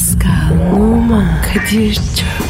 Pascal, Oman, Kadir çok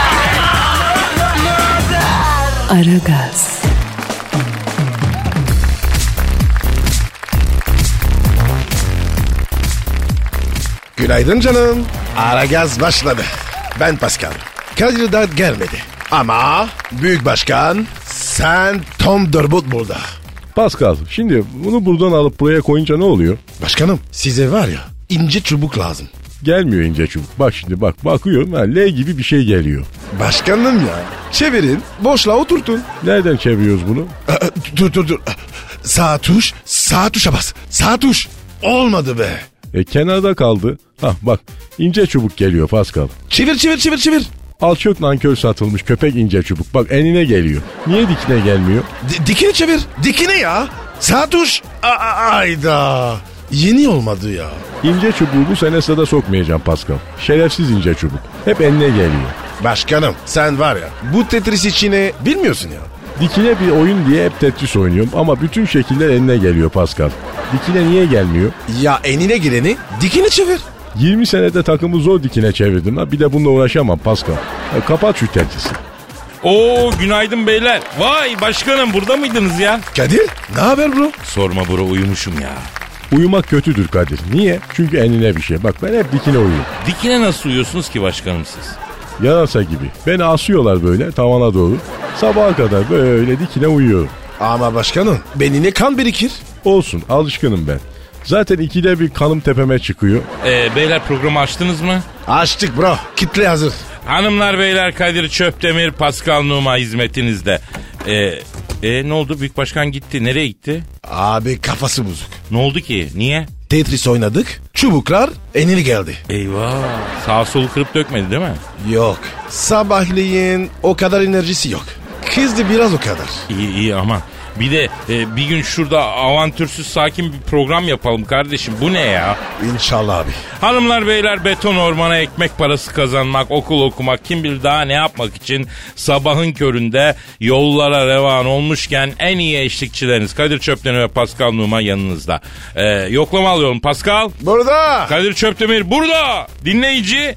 Aragaz, Günaydın canım. Aragaz başladı. Ben Pascal. Kadir daha gelmedi. Ama Büyük Başkan sen Tom Durbut burada. Pascal şimdi bunu buradan alıp buraya koyunca ne oluyor? Başkanım size var ya ince çubuk lazım. Gelmiyor ince çubuk. Bak şimdi bak bakıyorum ha, L gibi bir şey geliyor. Başkanım ya. Çevirin boşluğa oturtun. Nereden çeviriyoruz bunu? Dur dur dur. Sağ tuş sağ tuşa bas. Sağ tuş. Olmadı be. E kenarda kaldı. Hah bak ince çubuk geliyor Pascal. Çevir çevir çevir çevir. Alçök nankör satılmış köpek ince çubuk. Bak enine geliyor. Niye dikine gelmiyor? D- dikine çevir. Dikine ya. Sağ tuş. A- ayda. Yeni olmadı ya. İnce çubuğu bu sene sırada sokmayacağım Pascal. Şerefsiz ince çubuk. Hep enine geliyor. Başkanım sen var ya bu Tetris içine bilmiyorsun ya. Dikine bir oyun diye hep Tetris oynuyorum ama bütün şekiller enine geliyor Pascal. Dikine niye gelmiyor? Ya enine gireni dikine çevir. 20 senede takımı zor dikine çevirdim ha. Bir de bununla uğraşamam Pascal. Ya kapat şu Tetris'i. Oo günaydın beyler. Vay başkanım burada mıydınız ya? Kadir ne haber bro? Sorma bro uyumuşum ya. Uyumak kötüdür Kadir. Niye? Çünkü enine bir şey. Bak ben hep dikine uyuyorum. Dikine nasıl uyuyorsunuz ki başkanım siz? Yarasa gibi. Beni asıyorlar böyle tavana doğru. Sabaha kadar böyle dikine uyuyorum. Ama başkanım benine kan birikir. Olsun alışkınım ben. Zaten ikide bir kanım tepeme çıkıyor. Ee, beyler programı açtınız mı? Açtık bro. Kitle hazır. Hanımlar beyler Kadir Çöptemir Pascal Numa hizmetinizde. Ee, e, ne oldu büyük başkan gitti nereye gitti? Abi kafası bozuk. Ne oldu ki niye? Tetris oynadık. Çubuklar enine geldi. Eyvah sağ solu kırıp dökmedi değil mi? Yok. Sabahleyin o kadar enerjisi yok. Kızdı biraz o kadar. İyi iyi aman. Bir de e, bir gün şurada avantürsüz sakin bir program yapalım kardeşim. Bu ne ya? İnşallah abi. Hanımlar beyler beton ormana ekmek parası kazanmak, okul okumak, kim bilir daha ne yapmak için sabahın köründe yollara revan olmuşken en iyi eşlikçileriniz Kadir Çöptemir ve Pascal Numa yanınızda. E, yoklama alıyorum Pascal. Burada. Kadir Çöptemir burada. Dinleyici.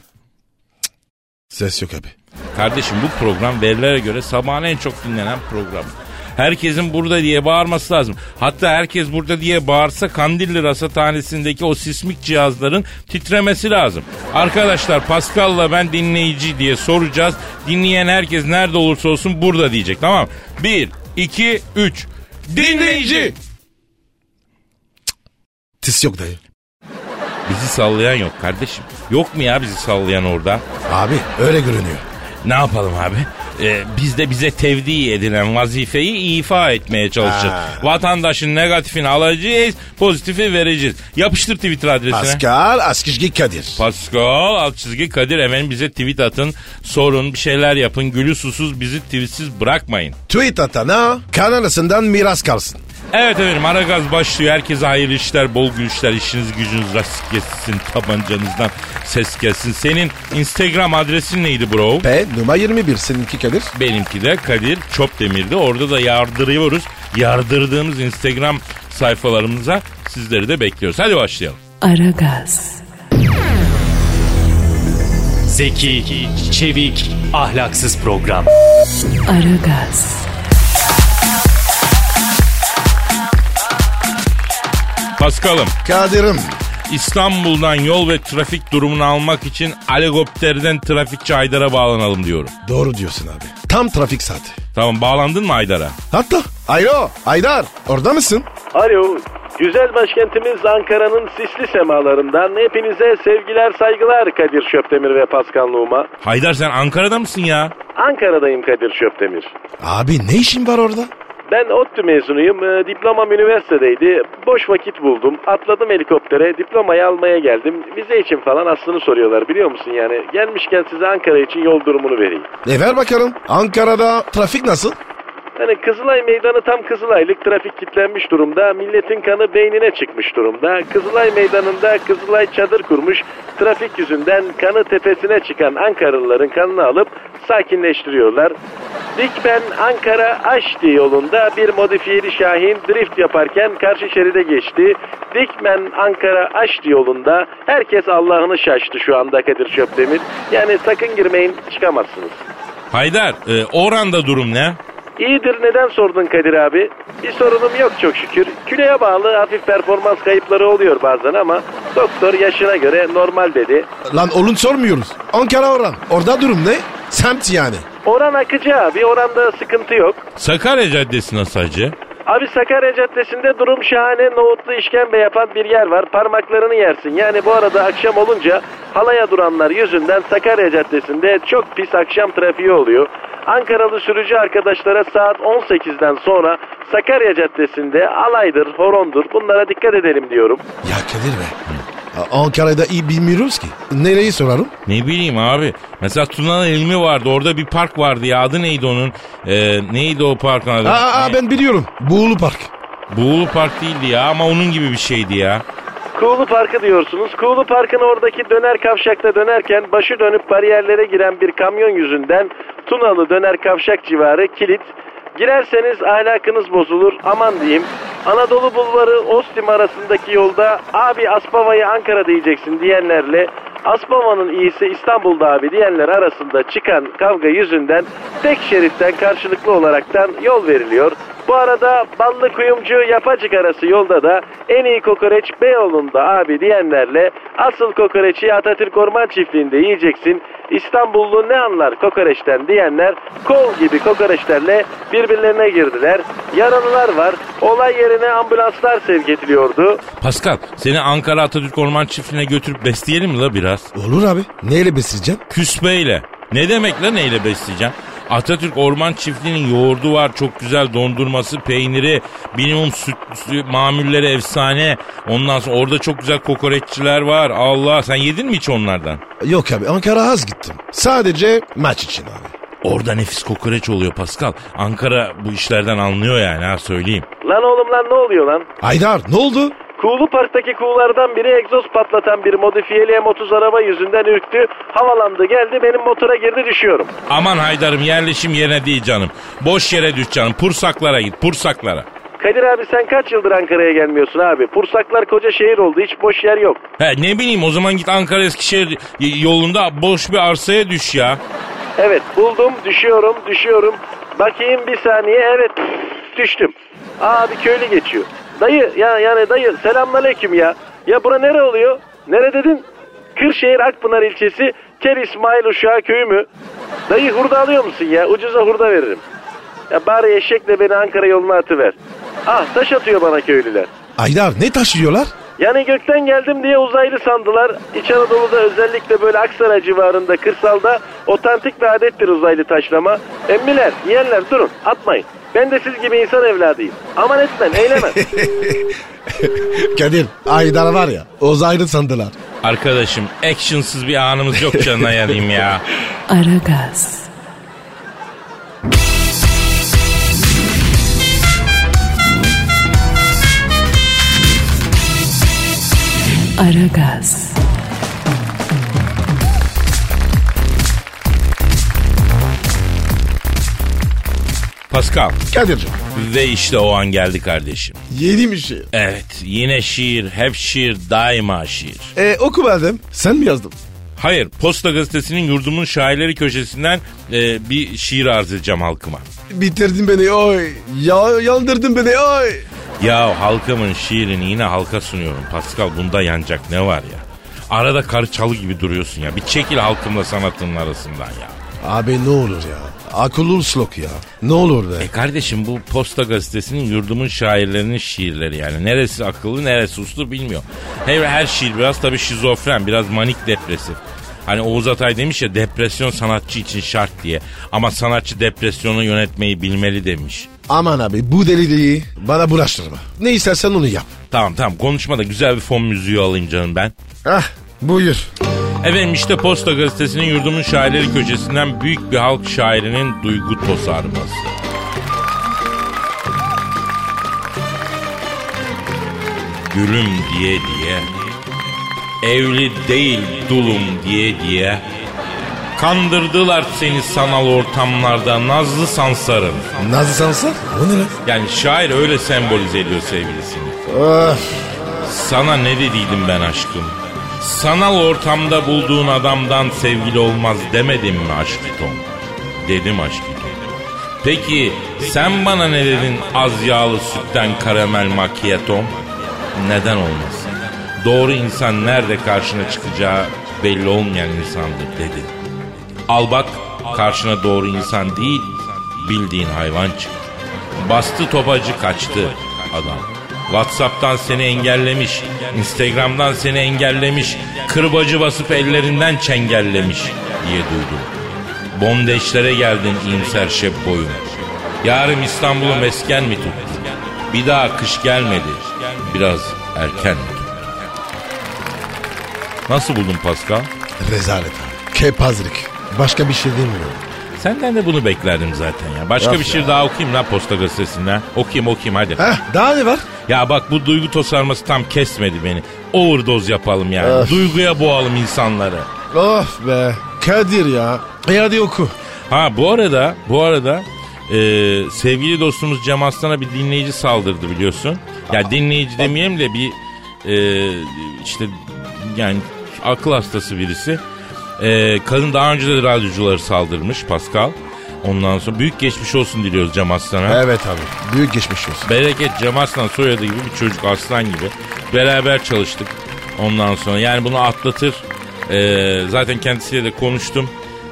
Ses yok abi. Kardeşim bu program verilere göre sabahın en çok dinlenen programı. Herkesin burada diye bağırması lazım. Hatta herkes burada diye bağırsa Kandilli Rasathanesi'ndeki o sismik cihazların titremesi lazım. Arkadaşlar Pascal'la ben dinleyici diye soracağız. Dinleyen herkes nerede olursa olsun burada diyecek tamam Bir, iki, üç. Dinleyici. Tis yok dayı. Bizi sallayan yok kardeşim. Yok mu ya bizi sallayan orada? Abi öyle görünüyor. Ne yapalım abi? Ee, biz de bize tevdi edilen vazifeyi ifa etmeye çalışacağız. Ha. Vatandaşın negatifini alacağız, pozitifi vereceğiz. Yapıştır Twitter adresine. Pascal Askizgi Kadir. Pascal alt çizgi Kadir efendim bize tweet atın. Sorun bir şeyler yapın. Gülü susuz bizi tweetsiz bırakmayın. Tweet atana kanalısından miras kalsın. Evet efendim Aragaz başlıyor. Herkese hayırlı işler, bol gülüşler, işiniz gücünüz rast gelsin, tabancanızdan ses gelsin. Senin Instagram adresin neydi bro? P numara 21 seninki Kadir. Benimki de Kadir Çopdemir'de. Orada da yardırıyoruz. Yardırdığımız Instagram sayfalarımıza sizleri de bekliyoruz. Hadi başlayalım. Aragaz, Zeki, çevik, ahlaksız program. Aragaz, Paskal'ım Kadir'im. İstanbul'dan yol ve trafik durumunu almak için helikopterden trafikçi Aydar'a bağlanalım diyorum. Doğru diyorsun abi. Tam trafik saati. Tamam bağlandın mı Aydar'a? Hatta Alo Aydar orada mısın? Alo, güzel başkentimiz Ankara'nın sisli semalarından hepinize sevgiler saygılar Kadir Şöptemir ve Pascal Numa. Haydar sen Ankara'da mısın ya? Ankara'dayım Kadir Şöptemir. Abi ne işin var orada? Ben ODTÜ mezunuyum. Ee, diplomam üniversitedeydi. Boş vakit buldum. Atladım helikoptere. Diplomayı almaya geldim. Vize için falan aslını soruyorlar biliyor musun yani. Gelmişken size Ankara için yol durumunu vereyim. E ver bakalım. Ankara'da trafik nasıl? Hani Kızılay Meydanı tam Kızılaylık trafik kilitlenmiş durumda. Milletin kanı beynine çıkmış durumda. Kızılay Meydanı'nda Kızılay çadır kurmuş. Trafik yüzünden kanı tepesine çıkan Ankaralıların kanını alıp sakinleştiriyorlar. Dikmen Ankara Aşti yolunda bir modifiyeli Şahin drift yaparken karşı şeride geçti. Dikmen Ankara Aşti yolunda herkes Allah'ını şaştı şu anda Kadir Çöptemir. Yani sakın girmeyin çıkamazsınız. Haydar e, oranda durum ne? İyidir neden sordun Kadir abi? Bir sorunum yok çok şükür. Küleye bağlı hafif performans kayıpları oluyor bazen ama doktor yaşına göre normal dedi. Lan olun sormuyoruz. Ankara oran. Orada durum ne? Semt yani. Oran akıcı abi oranda sıkıntı yok. Sakarya Caddesi nasıl hacı? Abi Sakarya Caddesi'nde durum şahane nohutlu işkembe yapan bir yer var. Parmaklarını yersin. Yani bu arada akşam olunca halaya duranlar yüzünden Sakarya Caddesi'nde çok pis akşam trafiği oluyor. Ankaralı sürücü arkadaşlara saat 18'den sonra Sakarya Caddesi'nde alaydır, horondur bunlara dikkat edelim diyorum. Ya Kadir be. Ankara'da iyi bilmiyoruz ki. Nereyi sorarım? Ne bileyim abi. Mesela Tuna'nın ilmi vardı. Orada bir park vardı ya. Adı neydi onun? Ee, neydi o parkın adı? Aa, aa, ben biliyorum. Buğulu Park. Buğulu Park değildi ya ama onun gibi bir şeydi ya. Kuğulu Parkı diyorsunuz. Kuğulu Park'ın oradaki döner kavşakta dönerken başı dönüp bariyerlere giren bir kamyon yüzünden Tunalı döner kavşak civarı kilit. Girerseniz ahlakınız bozulur aman diyeyim. Anadolu Bulvarı Ostim arasındaki yolda abi Aspava'yı Ankara diyeceksin diyenlerle Aspava'nın iyisi İstanbul'da abi diyenler arasında çıkan kavga yüzünden tek şeritten karşılıklı olaraktan yol veriliyor. Bu arada Ballı Kuyumcu Yapacık arası yolda da en iyi kokoreç Beyoğlu'nda abi diyenlerle asıl kokoreçi Atatürk Orman Çiftliği'nde yiyeceksin. İstanbullu ne anlar kokoreçten diyenler kol gibi kokoreçlerle birbirlerine girdiler. Yaralılar var. Olay yerine ambulanslar sevk ediliyordu. Pascal seni Ankara Atatürk Orman Çiftliği'ne götürüp besleyelim mi la biraz? Olur abi. Neyle besleyeceksin? Küspeyle. Ne demek la neyle besleyeceğim? Atatürk Orman Çiftliği'nin yoğurdu var. Çok güzel dondurması, peyniri, minimum süt, süt mamulleri efsane. Ondan sonra orada çok güzel kokoreççiler var. Allah sen yedin mi hiç onlardan? Yok abi Ankara az gittim. Sadece maç için abi. Orada nefis kokoreç oluyor Pascal. Ankara bu işlerden anlıyor yani ha söyleyeyim. Lan oğlum lan ne oluyor lan? Aydar ne oldu? Kuğulu Park'taki kuğulardan biri egzoz patlatan bir modifiyeli M30 araba yüzünden ürktü. Havalandı geldi benim motora girdi düşüyorum. Aman Haydar'ım yerleşim yerine değil canım. Boş yere düş canım. Pursaklara git pursaklara. Kadir abi sen kaç yıldır Ankara'ya gelmiyorsun abi? Pursaklar koca şehir oldu hiç boş yer yok. He ne bileyim o zaman git Ankara Eskişehir yolunda boş bir arsaya düş ya. Evet buldum düşüyorum düşüyorum. Bakayım bir saniye evet düştüm. Aa bir köylü geçiyor. Dayı ya yani dayı selamünaleyküm ya. Ya bura nere oluyor? Nere dedin? Kırşehir Akpınar ilçesi Ker İsmail Uşağı köyü mü? Dayı hurda alıyor musun ya? Ucuza hurda veririm. Ya bari eşekle beni Ankara yoluna atıver. Ah taş atıyor bana köylüler. Aydar ne taşıyorlar? Yani gökten geldim diye uzaylı sandılar. İç Anadolu'da özellikle böyle Aksaray civarında kırsalda otantik bir adettir uzaylı taşlama. Emmiler, yiyenler durun atmayın. Ben de siz gibi insan evladıyım. Aman etmem, eylemem. Kadir Aydar var ya uzaylı sandılar. Arkadaşım actionsız bir anımız yok canına yanayım ya. Aragaz. Aragaz. Pascal Kadir'cim ve işte o an geldi kardeşim. yedi bir şey. Evet yine şiir, hep şiir, daima şiir. E, oku madem. Sen mi yazdın? Hayır Posta Gazetesi'nin yurdumun şairleri köşesinden e, bir şiir arz edeceğim halkıma. Bitirdin beni oy. Ya yandırdın beni oy. Ya halkımın şiirini yine halka sunuyorum Pascal bunda yanacak ne var ya? Arada karı çalı gibi duruyorsun ya. Bir çekil halkımla sanatının arasından ya. Abi ne olur ya. Akıllı usluk ya. Ne olur be. E kardeşim bu Posta Gazetesi'nin yurdumun şairlerinin şiirleri yani. Neresi akıllı neresi uslu bilmiyor. Her, her şiir biraz tabii şizofren biraz manik depresif. Hani Oğuz Atay demiş ya depresyon sanatçı için şart diye. Ama sanatçı depresyonu yönetmeyi bilmeli demiş. Aman abi bu deliliği bana bulaştırma. Ne istersen onu yap. Tamam tamam konuşmada güzel bir fon müziği alayım canım ben. Ah buyur. Efendim işte Posta Gazetesi'nin yurdumun şairleri köşesinden büyük bir halk şairinin duygu tosarması. Gülüm diye diye, evli değil dulum diye diye, kandırdılar seni sanal ortamlarda nazlı sansarım. Nazlı Sansar? O ne lan? Yani şair öyle sembolize ediyor sevgilisini. Of. Sana ne dediydim ben aşkım? Sanal ortamda bulduğun adamdan sevgili olmaz demedim mi aşkitom? Dedim aşkitom. Peki sen bana ne dedin az yağlı sütten karamel macchiatom? Neden olmasın? Doğru insan nerede karşına çıkacağı belli olmayan insandır dedi. Al bak karşına doğru insan değil bildiğin hayvan çıktı. Bastı topacı kaçtı adam. Whatsapp'tan seni engellemiş, Instagram'dan seni engellemiş, kırbacı basıp ellerinden çengellemiş diye duydum. Bondeşlere geldin iyimser şep boyun. Yarın İstanbul'u mesken mi tuttu? Bir daha kış gelmedi. Biraz erken mi tuttu? Nasıl buldun Pascal? Rezalet abi. Kepazlık. Başka bir şey demiyorum. Senden de bunu beklerdim zaten ya. Başka Of bir şiir ya. daha okuyayım lan posta gazetesinden. Okuyayım okuyayım hadi. Heh daha ne var? Ya bak bu duygu tosarması tam kesmedi beni. Overdose yapalım yani. Öf. Duyguya boğalım insanları. Of be. Kadir ya. E hadi oku. Ha bu arada bu arada e, sevgili dostumuz Cem Aslan'a bir dinleyici saldırdı biliyorsun. Ya dinleyici demeyelim de bir e, işte yani akıl hastası birisi. E, kadın daha önce de radyocuları saldırmış Pascal. Ondan sonra büyük geçmiş olsun diliyoruz Cem Aslan'a. Evet abi. Büyük geçmiş olsun. Bereket Cem Aslan soyadı gibi bir çocuk aslan gibi. Beraber çalıştık ondan sonra. Yani bunu atlatır. Ee, zaten kendisiyle de konuştum.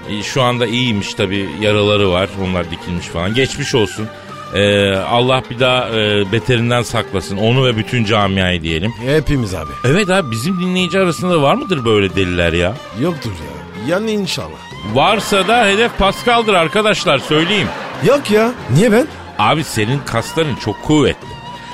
Ee, şu anda iyiymiş tabi yaraları var. Onlar dikilmiş falan. Geçmiş olsun. Ee, Allah bir daha e, beterinden saklasın. Onu ve bütün camiayı diyelim. Hepimiz abi. Evet abi bizim dinleyici arasında var mıdır böyle deliler ya? Yoktur ya. Yani inşallah. Varsa da hedef Pascal'dır arkadaşlar söyleyeyim. Yok ya. Niye ben? Abi senin kasların çok kuvvetli.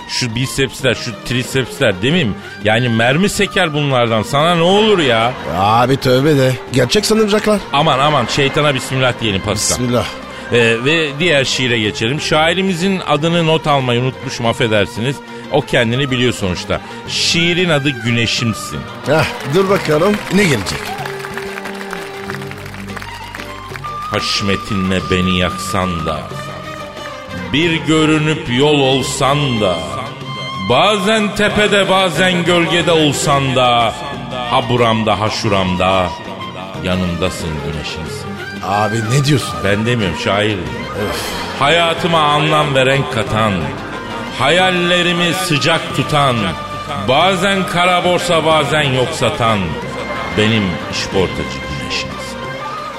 Şu bisepsler, şu trisepsler değil mi? Yani mermi seker bunlardan. Sana ne olur ya? Abi tövbe de. Gerçek sanacaklar. Aman aman şeytana bismillah diyelim Pascal. Bismillah. Ee, ve diğer şiire geçelim. Şairimizin adını not almayı unutmuşum affedersiniz. O kendini biliyor sonuçta. Şiirin adı Güneşimsin. Heh, dur bakalım. Ne gelecek? Haşmetinle beni yaksan da Bir görünüp yol olsan da Bazen tepede bazen gölgede olsan da Ha buramda ha şuramda Yanımdasın güneşimsin Abi ne diyorsun? Ben demiyorum şair. Hayatıma anlam ve renk katan Hayallerimi sıcak tutan Bazen kara borsa bazen yok satan Benim işportacı güneşimsin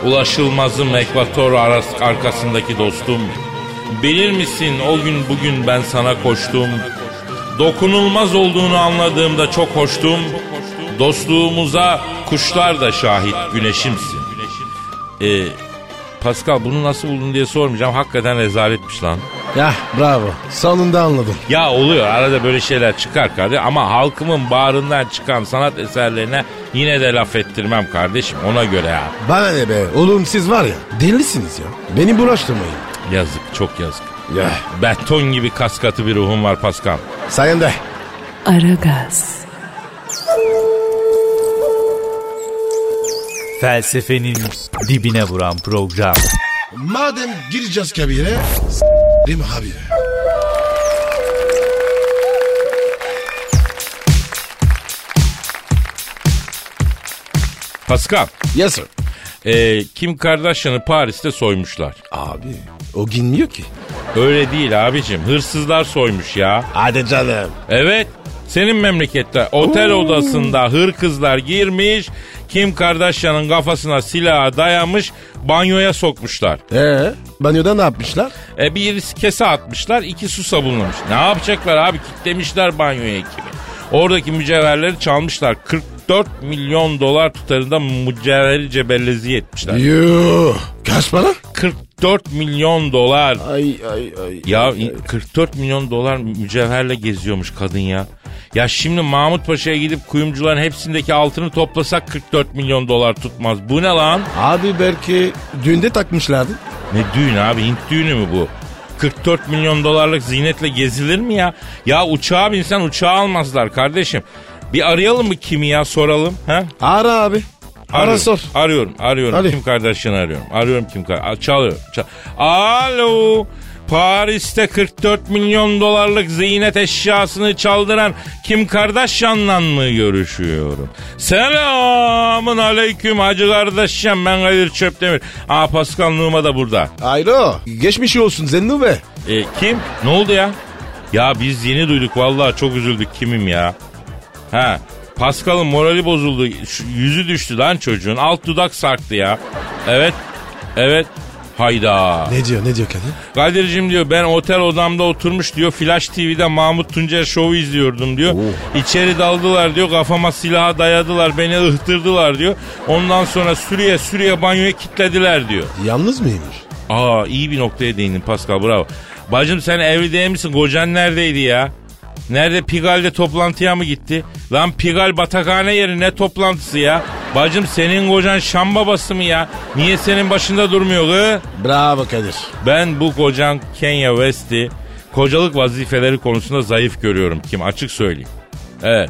Ulaşılmazım ekvator arkasındaki dostum. Bilir misin o gün bugün ben sana koştum. Dokunulmaz olduğunu anladığımda çok hoştum. Dostluğumuza kuşlar da şahit güneşimsin. Ee, Pascal bunu nasıl buldun diye sormayacağım. Hakikaten rezaletmiş lan. Ya bravo. Sonunda anladım. Ya oluyor arada böyle şeyler çıkar kardeşim ama halkımın bağrından çıkan sanat eserlerine yine de laf ettirmem kardeşim ona göre ya. Bana ne be? Oğlum siz var ya delisiniz ya. Beni bulaştırmayın. Yazık çok yazık. Ya. Beton gibi kaskatı bir ruhum var Pascal. Sayende. Aragaz, Felsefenin dibine vuran program. Madem gireceğiz kabire. S**rim abi. Pascal, Yes sir. e, Kim Kardashian'ı Paris'te soymuşlar. Abi o girmiyor ki. Öyle değil abicim, hırsızlar soymuş ya. Hadi canım. Evet, senin memlekette otel odasında hır kızlar girmiş, Kim Kardashian'ın kafasına silahı dayamış, banyoya sokmuşlar. Ee, banyoda ne yapmışlar? E, bir kese atmışlar, iki su sabunlamış. Ne yapacaklar abi? Kitlemişler banyoya ekibi. Oradaki mücevherleri çalmışlar. 40 44 milyon dolar tutarında mücevheri cebellezi etmişler. Yuh. Kaç para? 44 milyon dolar. Ay ay ay. Ya ay, ay. 44 milyon dolar mücevherle geziyormuş kadın ya. Ya şimdi Mahmut Paşa'ya gidip kuyumcuların hepsindeki altını toplasak 44 milyon dolar tutmaz. Bu ne lan? Abi belki düğünde takmışlardı. Ne düğün abi Hint düğünü mü bu? 44 milyon dolarlık zinetle gezilir mi ya? Ya uçağa binsen uçağı almazlar kardeşim. Bir arayalım mı kimi ya soralım. Ha? Ara abi. Arıyorum, sor. Arıyorum, arıyorum. Hadi. Kim kardeşini arıyorum. Arıyorum Kim kardeşini. Çalıyorum. Çal Alo. Paris'te 44 milyon dolarlık ziynet eşyasını çaldıran Kim Kardashian'la mı görüşüyorum? Selamun aleyküm hacı kardeşim ben Kadir Çöptemir. Aa Pascal Numa da burada. Ayro. Geçmiş olsun Zennu be. E, kim? Ne oldu ya? Ya biz yeni duyduk vallahi çok üzüldük kimim ya. Ha Pascal'ın morali bozuldu. Yüzü düştü lan çocuğun. Alt dudak sarktı ya. Evet. Evet. Hayda. Ne diyor ne diyor Kadir? Kadir'cim diyor ben otel odamda oturmuş diyor. Flash TV'de Mahmut Tuncer şovu izliyordum diyor. İçeri daldılar diyor. Kafama silaha dayadılar. Beni ıhtırdılar diyor. Ondan sonra sürüye sürüye banyoya kilitlediler diyor. Yalnız mıymış? Aa iyi bir noktaya değindin Pascal bravo. Bacım sen evli değil misin? Kocan neredeydi ya? Nerede Pigal'de toplantıya mı gitti? Lan Pigal batakhane yeri ne toplantısı ya? Bacım senin kocan Şam babası mı ya? Niye senin başında durmuyor hı? Bravo Kadir. Ben bu kocan Kenya West'i kocalık vazifeleri konusunda zayıf görüyorum kim açık söyleyeyim. Evet.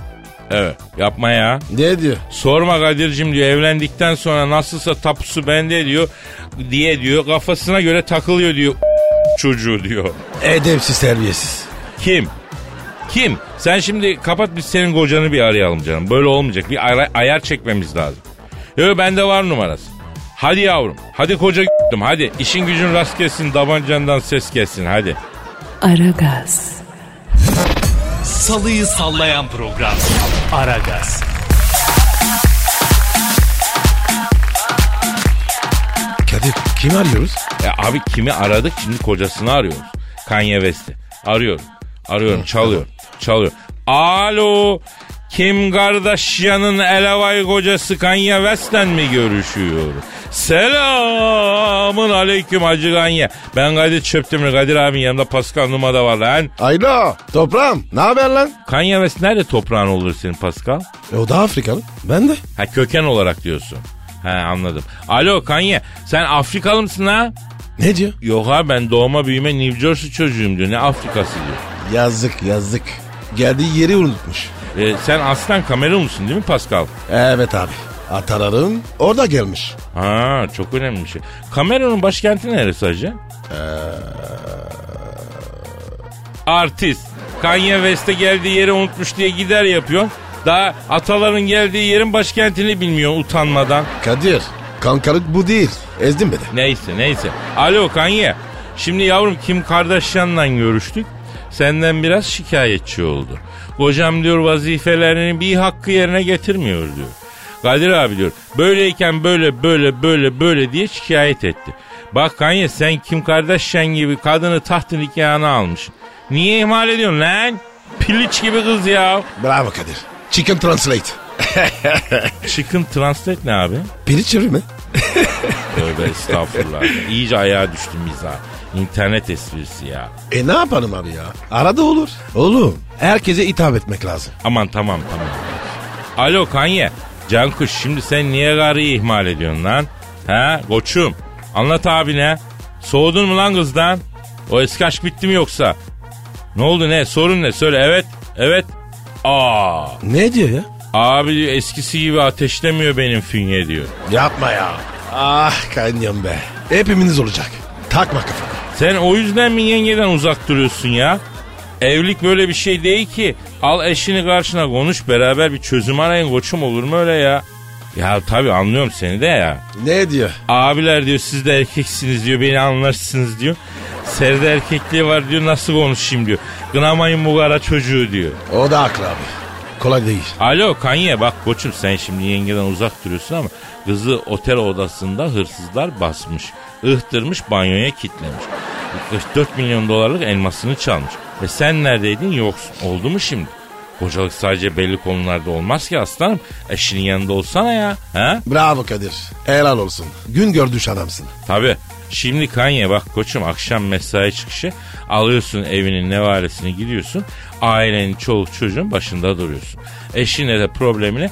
Evet yapma ya. Ne diyor? Sorma Kadir'cim diyor evlendikten sonra nasılsa tapusu bende diyor diye diyor kafasına göre takılıyor diyor çocuğu diyor. Edepsiz terbiyesiz. Kim? Kim? Sen şimdi kapat biz senin kocanı bir arayalım canım. Böyle olmayacak. Bir ara- ayar çekmemiz lazım. Yok bende var numarası. Hadi yavrum. Hadi koca g***dim hadi. İşin gücün rast gelsin. Davancandan ses gelsin hadi. Aragaz, Salıyı sallayan program. Aragaz. Kadir kim arıyoruz? Ya abi kimi aradık şimdi kocasını arıyoruz. Kanye West'i. Arıyorum. Arıyorum çalıyor. Çalıyor. Alo. Kim Kardashian'ın elevay kocası Kanye West'ten mi görüşüyor? Selamın aleyküm Hacı Kanye. Ben Kadir Çöptemir. Kadir abinin yanında Pascal Numa da var lan. Ayla toprağım ne haber lan? Kanye West nerede toprağın olur senin Pascal? E, o da Afrikalı. Ben de. Ha köken olarak diyorsun. He anladım. Alo Kanye sen Afrikalı mısın ha? Ne diyor? Yok abi ben doğma büyüme New Jersey çocuğuyum diyor. Ne Afrikası diyor. Yazık yazık. Geldiği yeri unutmuş. E, sen aslen Kamerunlusun değil mi Pascal? Evet abi. Atalarım orada gelmiş. Ha çok önemli bir şey. Kamerun'un başkenti neresi hacı? Artist. Kanye West'e geldiği yeri unutmuş diye gider yapıyorsun. Daha ataların geldiği yerin başkentini bilmiyorsun utanmadan. Kadir kankalık bu değil. Ezdin beni. Neyse neyse. Alo Kanye. Şimdi yavrum Kim Kardashian'la görüştük. Senden biraz şikayetçi oldu. Kocam diyor vazifelerini bir hakkı yerine getirmiyor diyor. Kadir abi diyor böyleyken böyle böyle böyle böyle diye şikayet etti. Bak Kanye sen Kim Kardashian gibi kadını tahtın nikahına almışsın. Niye ihmal ediyorsun lan? Piliç gibi kız ya. Bravo Kadir. Chicken translate. Chicken Translate ne abi? Pili çevirme. Tövbe estağfurullah. İyice ayağa düştüm mizah. İnternet esprisi ya. E ne yapalım abi ya? Arada olur. Oğlum herkese hitap etmek lazım. Aman tamam tamam. Alo Kanye. Cankuş şimdi sen niye karıyı ihmal ediyorsun lan? Ha koçum. Anlat abine. Soğudun mu lan kızdan? O eski aşk bitti mi yoksa? Ne oldu ne? Sorun ne? Söyle evet. Evet. Aa. Ne diyor ya? Abi diyor eskisi gibi ateşlemiyor benim fünye diyor. Yapma ya. Ah kaynıyorum be. Hepimiz olacak. Takma kafana. Sen o yüzden mi yengeden uzak duruyorsun ya? Evlilik böyle bir şey değil ki. Al eşini karşına konuş beraber bir çözüm arayın koçum olur mu öyle ya? Ya tabii anlıyorum seni de ya. Ne diyor? Abiler diyor siz de erkeksiniz diyor beni anlarsınız diyor. Serde erkekliği var diyor nasıl konuşayım diyor. Kınamayın bu kara çocuğu diyor. O da haklı abi. Kolay değil. Alo Kanye bak koçum sen şimdi yengeden uzak duruyorsun ama kızı otel odasında hırsızlar basmış. Ihtırmış banyoya kilitlemiş. 44 milyon dolarlık elmasını çalmış. Ve sen neredeydin yoksun. Oldu mu şimdi? Kocalık sadece belli konularda olmaz ki aslanım. Eşinin yanında olsana ya. Ha? Bravo Kadir. Helal olsun. Gün gördüğü adamsın. Tabii. Şimdi Kanye bak koçum akşam mesai çıkışı alıyorsun evinin nevaresini gidiyorsun. Ailenin çoluk çocuğun başında duruyorsun. Eşinle de problemini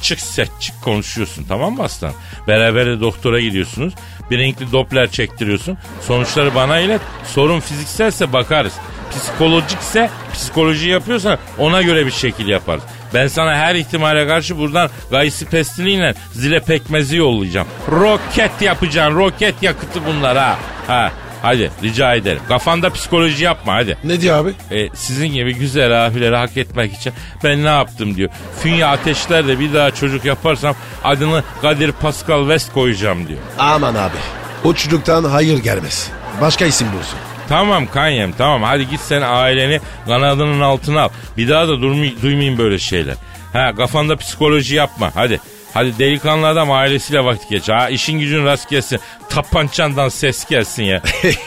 açık seçik konuşuyorsun tamam mı aslan? Beraber de doktora gidiyorsunuz. Bir renkli Doppler çektiriyorsun. Sonuçları bana ilet. Sorun fizikselse bakarız. Psikolojikse psikoloji yapıyorsan ona göre bir şekil yaparız. Ben sana her ihtimale karşı buradan gaysi pestiliyle zile pekmezi yollayacağım. Roket yapacaksın roket yakıtı bunlar ha. Ha hadi rica ederim. Kafanda psikoloji yapma hadi. Ne diyor abi? E, sizin gibi güzel abileri hak etmek için ben ne yaptım diyor. Fünya ateşlerle bir daha çocuk yaparsam adını Kadir Pascal West koyacağım diyor. Aman abi. O çocuktan hayır gelmez. Başka isim bulsun. Tamam Kanyem tamam hadi git sen aileni kanadının altına al. Bir daha da durmay- duymayayım böyle şeyler. Ha kafanda psikoloji yapma hadi. Hadi delikanlı adam ailesiyle vakit geç. Ha işin gücün rast gelsin. Tapançandan ses gelsin ya.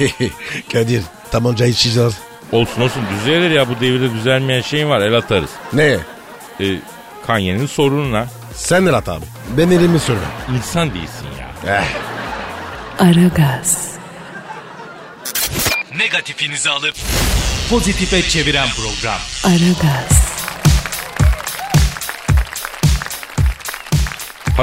Kadir tabancayı çizer. olsun olsun düzelir ya bu devirde düzelmeyen şeyin var el atarız. Ne? E, Kanye'nin sorununa Sen Murat abi. Ben elimi sürme. insan değilsin ya. Eh. Aragaz, Negatifinizi alıp pozitife çeviren program. Aragaz,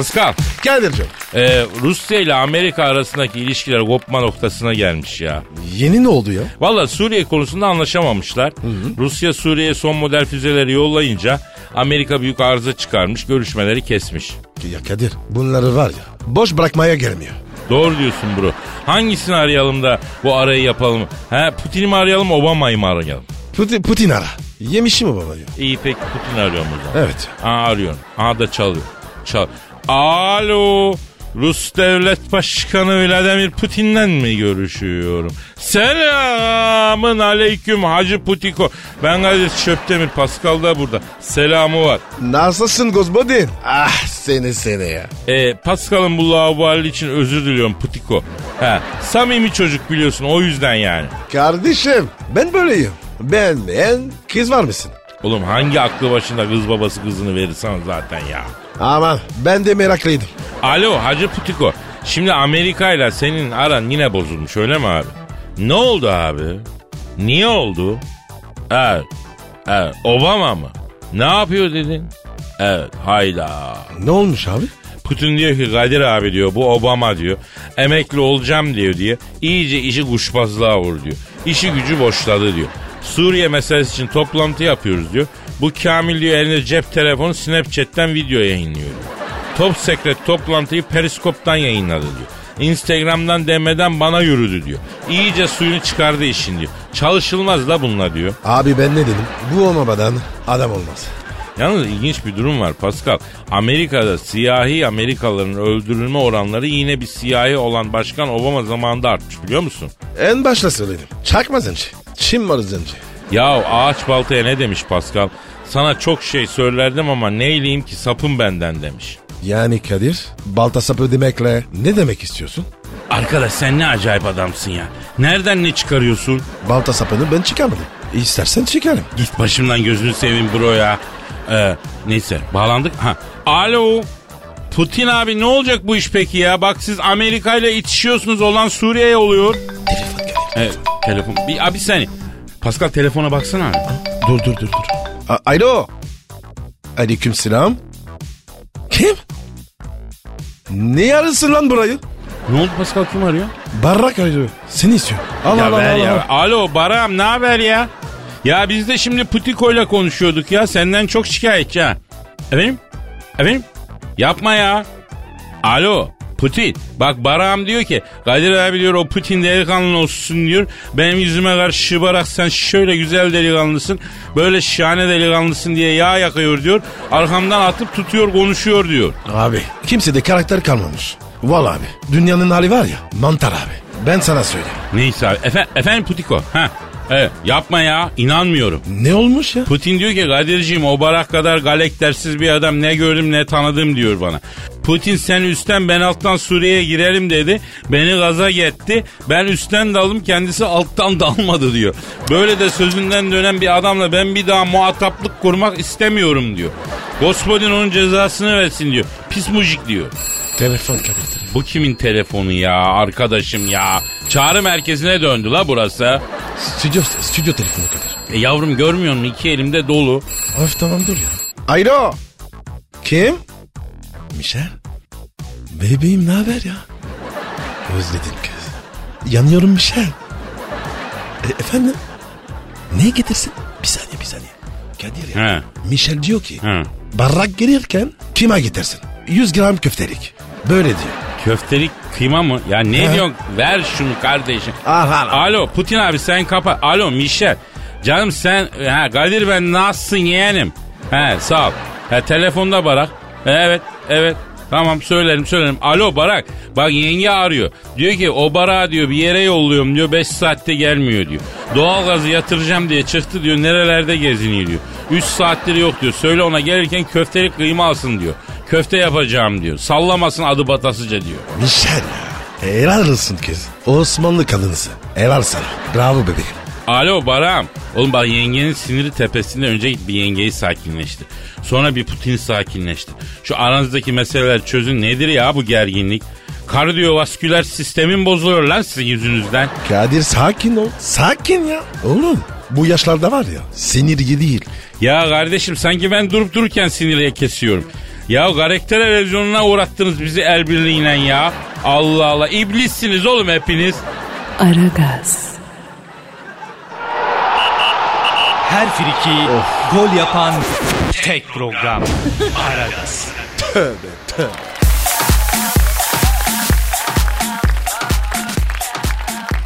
Pascal Kadir'cim. e, Rusya ile Amerika arasındaki ilişkiler kopma noktasına gelmiş ya. Yeni ne oldu ya? Valla Suriye konusunda anlaşamamışlar. Rusya Suriye'ye son model füzeleri yollayınca Amerika büyük arıza çıkarmış görüşmeleri kesmiş. Ya Kadir bunları var ya boş bırakmaya gelmiyor. Doğru diyorsun bro. Hangisini arayalım da bu arayı yapalım? He Putin'i mi arayalım Obama'yı mı arayalım? Putin, Putin ara. Yemişi mi baba? İyi peki Putin arıyorum o zaman. Evet. Aa arıyorum. Aha da çalıyor. Çal. Alo. Rus Devlet Başkanı Vladimir Putin'le mi görüşüyorum? Selamın aleyküm Hacı Putiko. Ben Kadir Çöptemir. Pascal da burada. Selamı var. Nasılsın Gozbodin? Ah seni seni ya. E, Pascal'ın bu laubali için özür diliyorum Putiko. He, samimi çocuk biliyorsun o yüzden yani. Kardeşim ben böyleyim. Beğenmeyen kız var mısın? Oğlum hangi aklı başında kız babası kızını verir sana zaten ya. Aman ben de meraklıydım. Alo Hacı Putiko. Şimdi Amerika ile senin aran yine bozulmuş öyle mi abi? Ne oldu abi? Niye oldu? Evet. Evet. Obama mı? Ne yapıyor dedin? Evet. Hayda. Ne olmuş abi? Putin diyor ki Kadir abi diyor bu Obama diyor. Emekli olacağım diyor diye. İyice işi kuşbazlığa vur diyor. İşi gücü boşladı diyor. Suriye meselesi için toplantı yapıyoruz diyor. Bu Kamil diyor elinde cep telefonu Snapchat'ten video yayınlıyor. Top sekret toplantıyı periskoptan yayınladı diyor. Instagram'dan demeden bana yürüdü diyor. İyice suyunu çıkardı işin diyor. Çalışılmaz da bununla diyor. Abi ben ne dedim? Bu olmadan adam olmaz. Yalnız ilginç bir durum var Pascal. Amerika'da siyahi Amerikalıların öldürülme oranları yine bir siyahi olan Başkan Obama zamanında artmış biliyor musun? En başta söyledim. Çakma zenci. Çin malı zenci. Ya ağaç baltaya ne demiş Pascal? Sana çok şey söylerdim ama neyleyim ki sapım benden demiş. Yani Kadir balta sapı demekle ne demek istiyorsun? Arkadaş sen ne acayip adamsın ya. Nereden ne çıkarıyorsun? Balta sapını ben çıkarmadım. İstersen çıkarım. Git başımdan gözünü seveyim bro ya. Ee, neyse bağlandık. Ha. Alo. Putin abi ne olacak bu iş peki ya? Bak siz Amerika ile itişiyorsunuz olan Suriye'ye oluyor. Evet, telefon. Bir, abi saniye. Pascal telefona baksana abi. Dur dur dur dur. A- Alo. Aleyküm selam. Kim? Ne arasın lan burayı? Ne oldu Pascal kim arıyor? Barrak arıyor. Seni istiyor. Al ya al al ver al. ya. al. Alo Baram ne haber ya? Ya biz de şimdi Putiko ile konuşuyorduk ya. Senden çok şikayetçi ha. Efendim? Efendim? Yapma ya. Alo Putin. Bak Baram diyor ki Kadir abi diyor o Putin delikanlı olsun diyor. Benim yüzüme karşı şıbarak sen şöyle güzel delikanlısın. Böyle şahane delikanlısın diye yağ yakıyor diyor. Arkamdan atıp tutuyor konuşuyor diyor. Abi kimse de karakter kalmamış. Vallahi abi dünyanın hali var ya mantar abi. Ben sana söyleyeyim. Neyse abi. Efe, efendim Putiko. Ha. Evet, yapma ya inanmıyorum. Ne olmuş ya? Putin diyor ki Kadir'ciğim o barak kadar galektersiz bir adam ne gördüm ne tanıdım diyor bana. Putin sen üstten ben alttan Suriye'ye girelim dedi. Beni gaza getti. Ben üstten daldım kendisi alttan dalmadı diyor. Böyle de sözünden dönen bir adamla ben bir daha muhataplık kurmak istemiyorum diyor. Gospodin onun cezasını versin diyor. Pis mujik diyor. Telefon telefon. Bu kimin telefonu ya arkadaşım ya? Çağrı merkezine döndü la burası. Stüdyo, stüdyo telefonu Kadir. E yavrum görmüyor musun? İki elimde dolu. Of tamam dur ya. Alo. Kim? Michel. Bebeğim ne haber ya? Özledim kız. Yanıyorum Michel. E, efendim? Ne getirsin? Bir saniye bir saniye. Kadir ya. He. Michel diyor ki He. barrak gelirken kime getirsin? 100 gram köftelik. Böyle diyor. Köftelik kıyma mı? Ya ne He. diyorsun? Ver şunu kardeşim. Aha. Alo Putin abi sen kapa. Alo Michel. Canım sen ha Kadir ben nasılsın yeğenim? He sağ ol. Ha telefonda Barak. Evet evet. Tamam söylerim söylerim. Alo Barak. Bak yenge arıyor. Diyor ki o Barak'ı diyor bir yere yolluyorum diyor. 5 saatte gelmiyor diyor. Doğalgazı yatıracağım diye çıktı diyor. Nerelerde geziniyor diyor. 3 saattir yok diyor. Söyle ona gelirken köftelik kıyma alsın diyor. Köfte yapacağım diyor. Sallamasın adı batasıca diyor. Michel ya. Helal olsun kız. Osmanlı kadınısı. Helal sana. Bravo bebeğim. Alo Baram. Oğlum bak yengenin siniri tepesinde önce git bir yengeyi sakinleştir. Sonra bir Putin'i sakinleştir. Şu aranızdaki meseleler çözün. Nedir ya bu gerginlik? Kardiyovasküler sistemin bozuluyor lan sizin yüzünüzden. Kadir sakin ol. Sakin ya. Oğlum bu yaşlarda var ya sinirli değil. Ya kardeşim sanki ben durup dururken sinirle kesiyorum. Ya karakter erozyonuna uğrattınız bizi el birliğiyle ya. Allah Allah iblissiniz oğlum hepiniz. Aragaz, Her friki gol yapan tek program. Aragaz.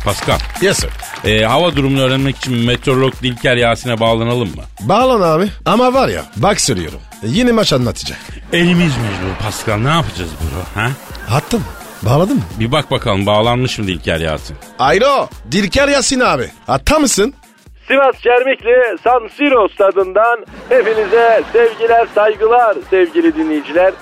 Pascal, Yes sir. e, hava durumunu öğrenmek için meteorolog Dilker Yasin'e bağlanalım mı? Bağlan abi. Ama var ya bak söylüyorum. Yeni maç anlatacak. Elimiz mecbur Pascal ne yapacağız bro? Ha? Attın mı? Bağladın mı? Bir bak bakalım bağlanmış mı Dilker Yasin? Alo. Dilker Yasin abi. Hatta mısın? Sivas Çermikli San Siro stadından hepinize sevgiler saygılar sevgili dinleyiciler.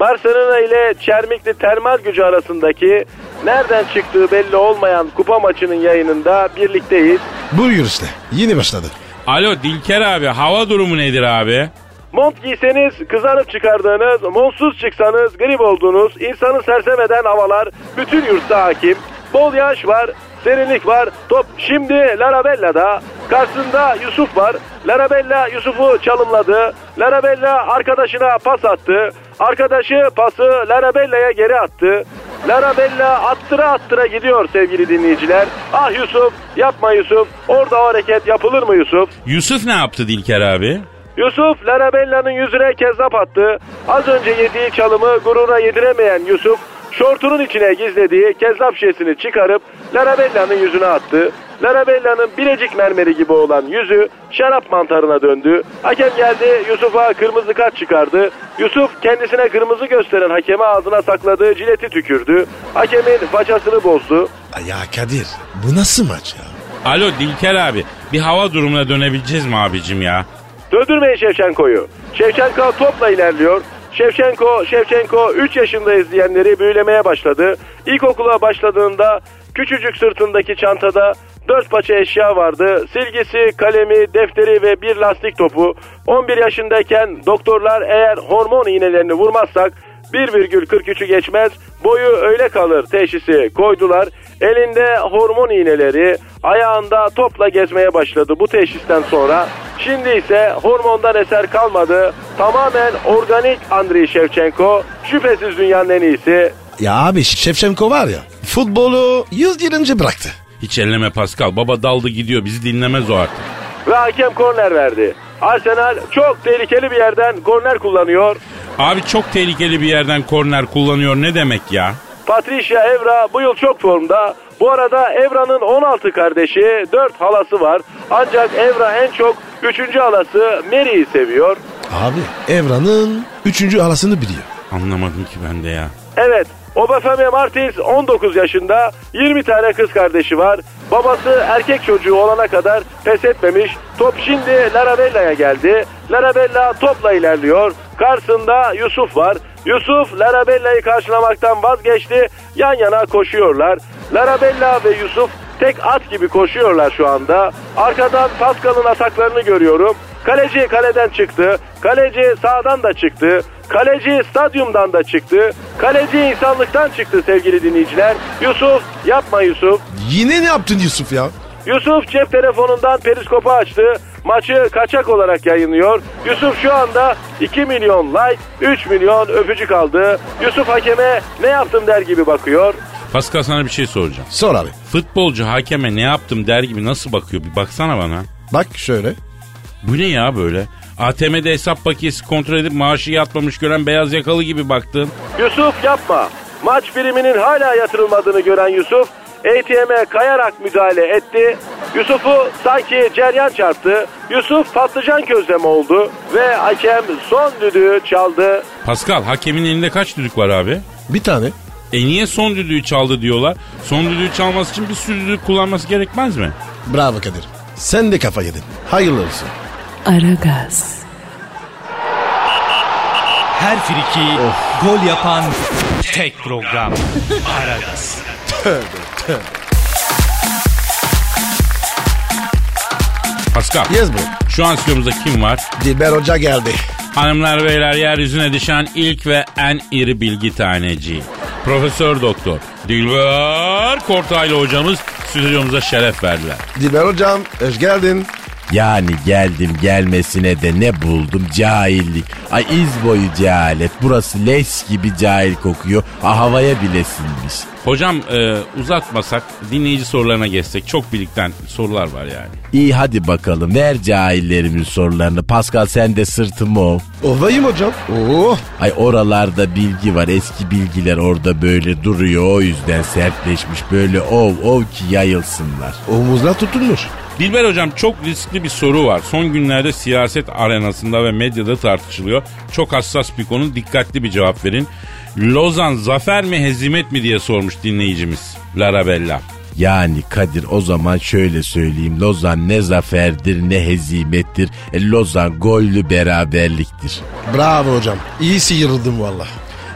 Barcelona ile Çermikli termal gücü arasındaki nereden çıktığı belli olmayan kupa maçının yayınında birlikteyiz. Buyur işte. Yeni başladı. Alo Dilker abi hava durumu nedir abi? Mont giyseniz kızarıp çıkardığınız, montsuz çıksanız grip olduğunuz, insanı sersem eden havalar bütün yurtta hakim. Bol yağış var, serinlik var. Top şimdi Larabella'da. Karşısında Yusuf var. Larabella Yusuf'u çalımladı. Larabella arkadaşına pas attı. Arkadaşı pası Larabella'ya geri attı. Larabella attıra attıra gidiyor sevgili dinleyiciler. Ah Yusuf, yapma Yusuf. Orada o hareket yapılır mı Yusuf? Yusuf ne yaptı Dilker abi? Yusuf Larabella'nın yüzüne kezzap attı. Az önce yediği çalımı gurura yediremeyen Yusuf şortunun içine gizlediği kezzap şişesini çıkarıp Larabella'nın yüzüne attı. Larabella'nın bilecik mermeri gibi olan yüzü şarap mantarına döndü. Hakem geldi Yusuf'a kırmızı kart çıkardı. Yusuf kendisine kırmızı gösteren hakeme ağzına sakladığı cileti tükürdü. Hakemin façasını bozdu. Ya Kadir bu nasıl maç ya? Alo Dilker abi bir hava durumuna dönebileceğiz mi abicim ya? Döndürmeyin Şevçenko'yu. Şevçenko topla ilerliyor. Şevçenko, Şevçenko 3 yaşında izleyenleri büyülemeye başladı. İlkokula başladığında küçücük sırtındaki çantada 4 paça eşya vardı. Silgisi, kalemi, defteri ve bir lastik topu. 11 yaşındayken doktorlar eğer hormon iğnelerini vurmazsak 1,43'ü geçmez boyu öyle kalır teşhisi koydular. Elinde hormon iğneleri ayağında topla gezmeye başladı bu teşhisten sonra. Şimdi ise hormondan eser kalmadı. Tamamen organik Andriy Shevchenko. Şüphesiz dünyanın en iyisi. Ya abi Şevçenko var ya futbolu 100 yıl önce bıraktı. Hiç elleme Pascal baba daldı gidiyor bizi dinlemez o artık. Ve hakem korner verdi. Arsenal çok tehlikeli bir yerden korner kullanıyor. Abi çok tehlikeli bir yerden korner kullanıyor ne demek ya? Patricia Evra bu yıl çok formda. Bu arada Evra'nın 16 kardeşi, 4 halası var. Ancak Evra en çok 3. halası Mary'i seviyor. Abi Evra'nın 3. halasını biliyor. Anlamadım ki ben de ya. Evet, Obafemi Martins 19 yaşında, 20 tane kız kardeşi var. Babası erkek çocuğu olana kadar pes etmemiş. Top şimdi Larabella'ya geldi. Larabella topla ilerliyor. Karşısında Yusuf var. Yusuf Larabella'yı karşılamaktan vazgeçti. Yan yana koşuyorlar. Larabella ve Yusuf tek at gibi koşuyorlar şu anda. Arkadan Pascal'ın ataklarını görüyorum. Kaleci kaleden çıktı. Kaleci sağdan da çıktı. Kaleci stadyumdan da çıktı. Kaleci insanlıktan çıktı sevgili dinleyiciler. Yusuf yapma Yusuf. Yine ne yaptın Yusuf ya? Yusuf cep telefonundan periskopu açtı. Maçı kaçak olarak yayınlıyor. Yusuf şu anda 2 milyon like, 3 milyon öpücük aldı. Yusuf hakeme ne yaptım der gibi bakıyor. Pascal sana bir şey soracağım. Sor abi. Futbolcu hakeme ne yaptım der gibi nasıl bakıyor bir baksana bana. Bak şöyle. Bu ne ya böyle? ATM'de hesap bakiyesi kontrol edip maaşı yatmamış gören beyaz yakalı gibi baktın. Yusuf yapma. Maç biriminin hala yatırılmadığını gören Yusuf ATM'e kayarak müdahale etti. Yusuf'u sanki ceryan çarptı. Yusuf patlıcan közleme oldu ve hakem son düdüğü çaldı. Pascal hakemin elinde kaç düdük var abi? Bir tane. E niye son düdüğü çaldı diyorlar? Son düdüğü çalması için bir sürü düdük kullanması gerekmez mi? Bravo Kadir. Sen de kafa yedin. Hayırlı olsun. Aragaz, Her friki gol yapan tek program. Aragaz. Pascal Yes bro. şu an stüdyomuzda kim var? Dilber Hoca geldi. Hanımlar beyler yeryüzüne düşen ilk ve en iri bilgi taneci. Profesör Doktor Dilber Kortaylı hocamız stüdyomuza şeref verdiler. Dilber Hocam hoş geldin. Yani geldim gelmesine de ne buldum cahillik. Ay iz boyu cehalet. Burası leş gibi cahil kokuyor. Ah havaya bile sinmiş. Hocam e, uzatmasak dinleyici sorularına geçsek çok birlikten sorular var yani. İyi hadi bakalım ver cahillerimin sorularını. Pascal sen de sırtımı ol. Ovayım hocam. Oo. Ay oralarda bilgi var eski bilgiler orada böyle duruyor o yüzden sertleşmiş böyle ov ov ki yayılsınlar. Omuzlar tutulmuş. Dilber hocam çok riskli bir soru var. Son günlerde siyaset arenasında ve medyada tartışılıyor. Çok hassas bir konu dikkatli bir cevap verin. Lozan zafer mi hezimet mi diye sormuş dinleyicimiz. Larabella. Yani Kadir o zaman şöyle söyleyeyim Lozan ne zaferdir ne hezimettir e, Lozan gollü beraberliktir. Bravo hocam. İyi sıyırdım valla.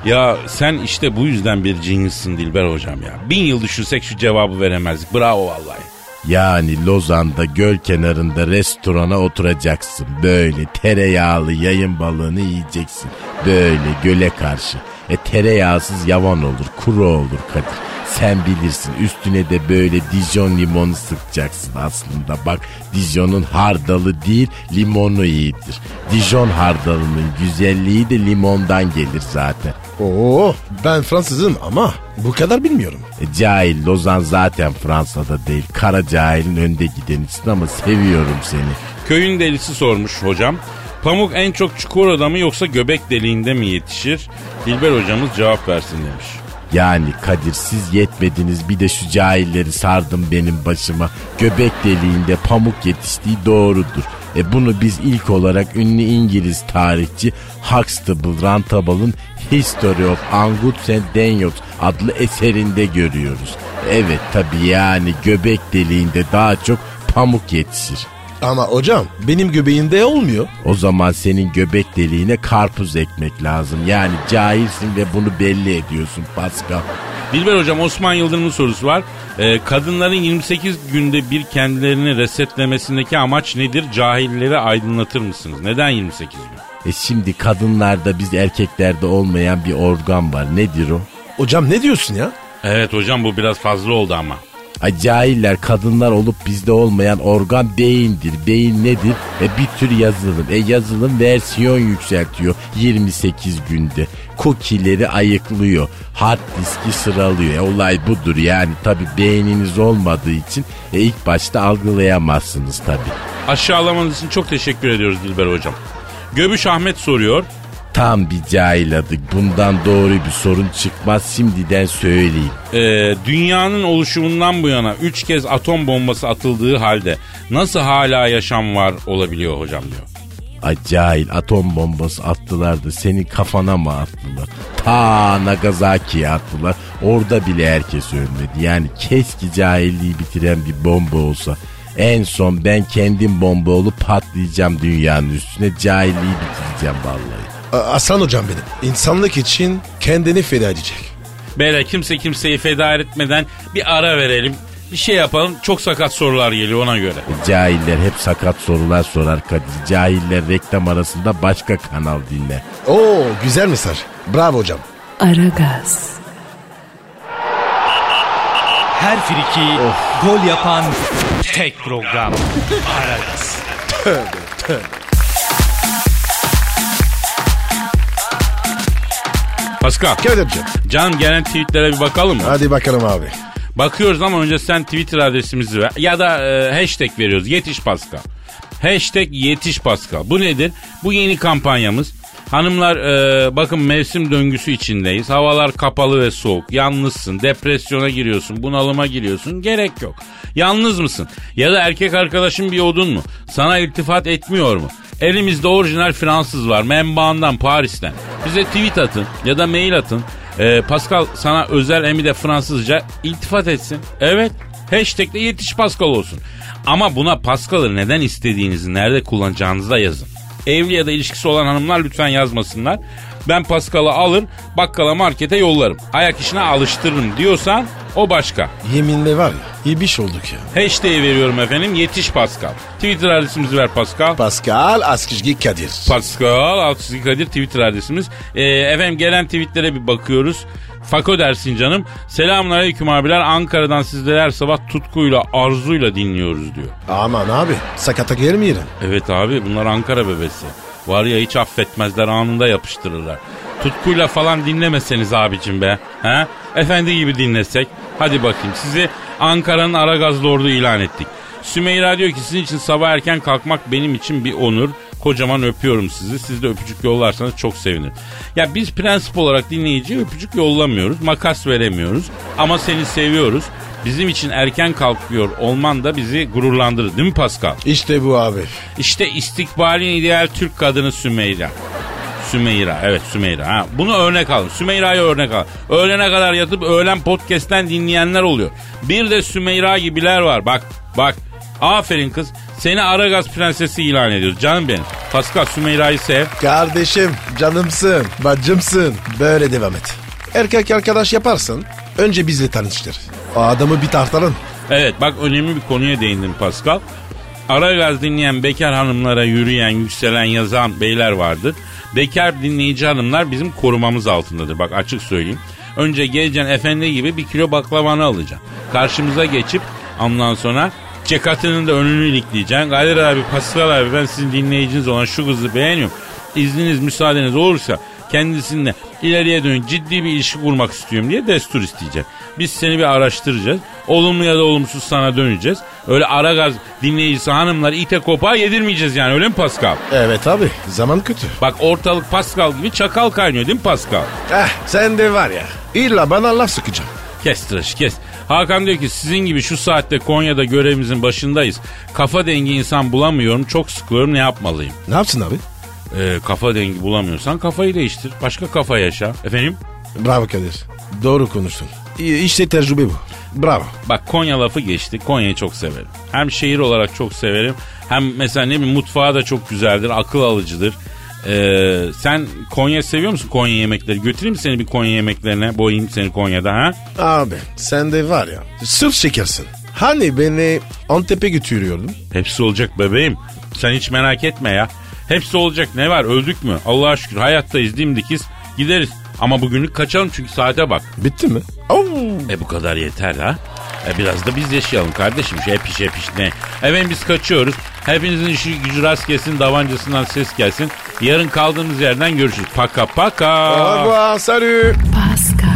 Ya sen işte bu yüzden bir cinsin Dilber hocam ya. Bin yıl düşünsek şu cevabı veremezdik. Bravo vallahi. Yani Lozan'da göl kenarında restorana oturacaksın. Böyle tereyağlı yayın balığını yiyeceksin. Böyle göle karşı. E tereyağsız yavan olur, kuru olur Kadir. Sen bilirsin üstüne de böyle Dijon limonu sıkacaksın aslında. Bak Dijon'un hardalı değil limonu iyidir. Dijon hardalının güzelliği de limondan gelir zaten. Oo ben Fransızım ama bu kadar bilmiyorum. E, cahil Lozan zaten Fransa'da değil. Kara cahilin önde gidenisin ama seviyorum seni. Köyün delisi sormuş hocam. Pamuk en çok çukur adamı yoksa göbek deliğinde mi yetişir? Dilber hocamız cevap versin demiş. Yani Kadir siz yetmediniz bir de şu cahilleri sardım benim başıma. Göbek deliğinde pamuk yetiştiği doğrudur. E bunu biz ilk olarak ünlü İngiliz tarihçi Huxtable Rantable'ın History of Anguts and Danyos adlı eserinde görüyoruz. Evet tabi yani göbek deliğinde daha çok pamuk yetişir. Ama hocam benim göbeğimde olmuyor. O zaman senin göbek deliğine karpuz ekmek lazım. Yani cahilsin ve bunu belli ediyorsun Pascal. Dilber hocam Osman Yıldırım'ın sorusu var. Ee, kadınların 28 günde bir kendilerini resetlemesindeki amaç nedir? Cahilleri aydınlatır mısınız? Neden 28 gün? E şimdi kadınlarda biz erkeklerde olmayan bir organ var. Nedir o? Hocam ne diyorsun ya? Evet hocam bu biraz fazla oldu ama. Ay cahiller kadınlar olup bizde olmayan organ beyindir. Beyin nedir? E bir tür yazılım. E yazılım versiyon yükseltiyor 28 günde. Cookie'leri ayıklıyor. Hard diski sıralıyor. E olay budur yani. Tabi beyniniz olmadığı için e ilk başta algılayamazsınız tabi. Aşağılamanız için çok teşekkür ediyoruz Dilber hocam. Göbüş Ahmet soruyor. Tam bir cahil. Bundan doğru bir sorun çıkmaz şimdiden söyleyeyim. Ee, dünyanın oluşumundan bu yana 3 kez atom bombası atıldığı halde nasıl hala yaşam var olabiliyor hocam diyor. Ay cahil atom bombası attılar da senin kafana mı attılar? Ta Nagasaki'ye attılar. Orada bile herkes ölmedi. Yani keşke cahilliği bitiren bir bomba olsa. En son ben kendim bomba olup patlayacağım dünyanın üstüne. Cahilliği bitireceğim vallahi. Aslan hocam benim. İnsanlık için kendini feda edecek. Beyler kimse kimseyi feda etmeden bir ara verelim. Bir şey yapalım. Çok sakat sorular geliyor ona göre. Cahiller hep sakat sorular sorar Kadir. Cahiller reklam arasında başka kanal dinler. Oo güzel mesaj. Bravo hocam. Aragaz, Her friki gol yapan tek program. Aragaz. Pascal. Kadir'cim. Canım gelen tweetlere bir bakalım mı? Hadi bakalım abi. Bakıyoruz ama önce sen Twitter adresimizi ver. Ya da e, hashtag veriyoruz. Yetiş Pascal. Hashtag Yetiş Pascal. Bu nedir? Bu yeni kampanyamız. Hanımlar e, bakın mevsim döngüsü içindeyiz. Havalar kapalı ve soğuk. Yalnızsın. Depresyona giriyorsun. Bunalıma giriyorsun. Gerek yok. Yalnız mısın? Ya da erkek arkadaşın bir odun mu? Sana iltifat etmiyor mu? Elimizde orijinal Fransız var. Menbaandan Paris'ten. Bize tweet atın ya da mail atın. Ee, Pascal sana özel hem de Fransızca iltifat etsin. Evet. Hashtag'le yetiş Pascal olsun. Ama buna Pascal'ı neden istediğinizi, nerede kullanacağınızı da yazın. Evli ya da ilişkisi olan hanımlar lütfen yazmasınlar. Ben Pascal'ı alır, bakkala markete yollarım. Ayak işine alıştırırım diyorsan o başka. Yeminle var ya iyi bir şey olduk ya. Hashtag'i veriyorum efendim yetiş Pascal. Twitter adresimizi ver Pascal. Pascal Askizgi Kadir. Pascal Altçizgi Kadir Twitter adresimiz. Ee, efendim gelen tweetlere bir bakıyoruz. Fako dersin canım. Selamun aleyküm abiler. Ankara'dan sizleri her sabah tutkuyla, arzuyla dinliyoruz diyor. Aman abi sakata gelmeyelim. Evet abi bunlar Ankara bebesi. Var ya hiç affetmezler anında yapıştırırlar. Tutkuyla falan dinlemeseniz abicim be. He? Efendi gibi dinlesek. Hadi bakayım sizi Ankara'nın Aragaz Lord'u ilan ettik. Sümeyra diyor ki sizin için sabah erken kalkmak benim için bir onur. Kocaman öpüyorum sizi. Siz de öpücük yollarsanız çok sevinirim. Ya biz prensip olarak dinleyiciye öpücük yollamıyoruz. Makas veremiyoruz. Ama seni seviyoruz. Bizim için erken kalkıyor olman da bizi gururlandırır değil mi Pascal? İşte bu abi. İşte istikbalin ideal Türk kadını Sümeyra. Sümeyra evet Sümeyra. Ha, bunu örnek alın. Sümeyra'yı örnek alın. Öğlene kadar yatıp öğlen podcast'ten dinleyenler oluyor. Bir de Sümeyra gibiler var. Bak bak. Aferin kız. Seni Aragaz prensesi ilan ediyoruz. Canım benim. Pascal Sümeyra'yı sev. Kardeşim canımsın bacımsın böyle devam et. Erkek arkadaş yaparsın önce bizle tanıştır. O adamı bir tartalım. Evet bak önemli bir konuya değindim Pascal. Aragaz dinleyen bekar hanımlara yürüyen, yükselen, yazan beyler vardır. Bekar dinleyici hanımlar bizim korumamız altındadır. Bak açık söyleyeyim. Önce geleceksin efendi gibi bir kilo baklavanı alacaksın. Karşımıza geçip ondan sonra cekatının da önünü ilikleyeceksin. Kadir abi, Pascal abi ben sizin dinleyiciniz olan şu kızı beğeniyorum. İzniniz, müsaadeniz olursa kendisininle ileriye dönük ciddi bir ilişki kurmak istiyorum diye destur isteyecek. Biz seni bir araştıracağız. Olumlu ya da olumsuz sana döneceğiz. Öyle ara gaz dinleyicisi hanımlar ite kopağa yedirmeyeceğiz yani öyle mi Pascal? Evet abi zaman kötü. Bak ortalık Pascal gibi çakal kaynıyor değil mi Pascal? Eh sen de var ya illa bana laf sıkacağım. Kes tıraşı kes. Hakan diyor ki sizin gibi şu saatte Konya'da görevimizin başındayız. Kafa dengi insan bulamıyorum çok sıkılıyorum ne yapmalıyım? Ne yapsın abi? Ee, kafa dengi bulamıyorsan kafayı değiştir. Başka kafa yaşa. Efendim? Bravo Kadir. Doğru konuştun. İşte tecrübe bu. Bravo. Bak Konya lafı geçti. Konya'yı çok severim. Hem şehir olarak çok severim. Hem mesela ne bileyim mutfağı da çok güzeldir. Akıl alıcıdır. Ee, sen Konya seviyor musun Konya yemekleri? Götüreyim mi seni bir Konya yemeklerine? Boyayayım seni Konya'da ha? Abi sen de var ya sırf şekersin. Hani beni Antep'e götürüyordun? Hepsi olacak bebeğim. Sen hiç merak etme ya. Hepsi olacak. Ne var öldük mü? Allah'a şükür hayattayız dimdikiz. Gideriz. Ama bugünlük kaçalım çünkü saate bak. Bitti mi? Oo. E bu kadar yeter ha. E biraz da biz yaşayalım kardeşim. Şey epiş epiş ne? Efendim biz kaçıyoruz. Hepinizin işi gücü rast gelsin. Davancasından ses gelsin. Yarın kaldığımız yerden görüşürüz. Paka paka. Au revoir, salut. Pascal,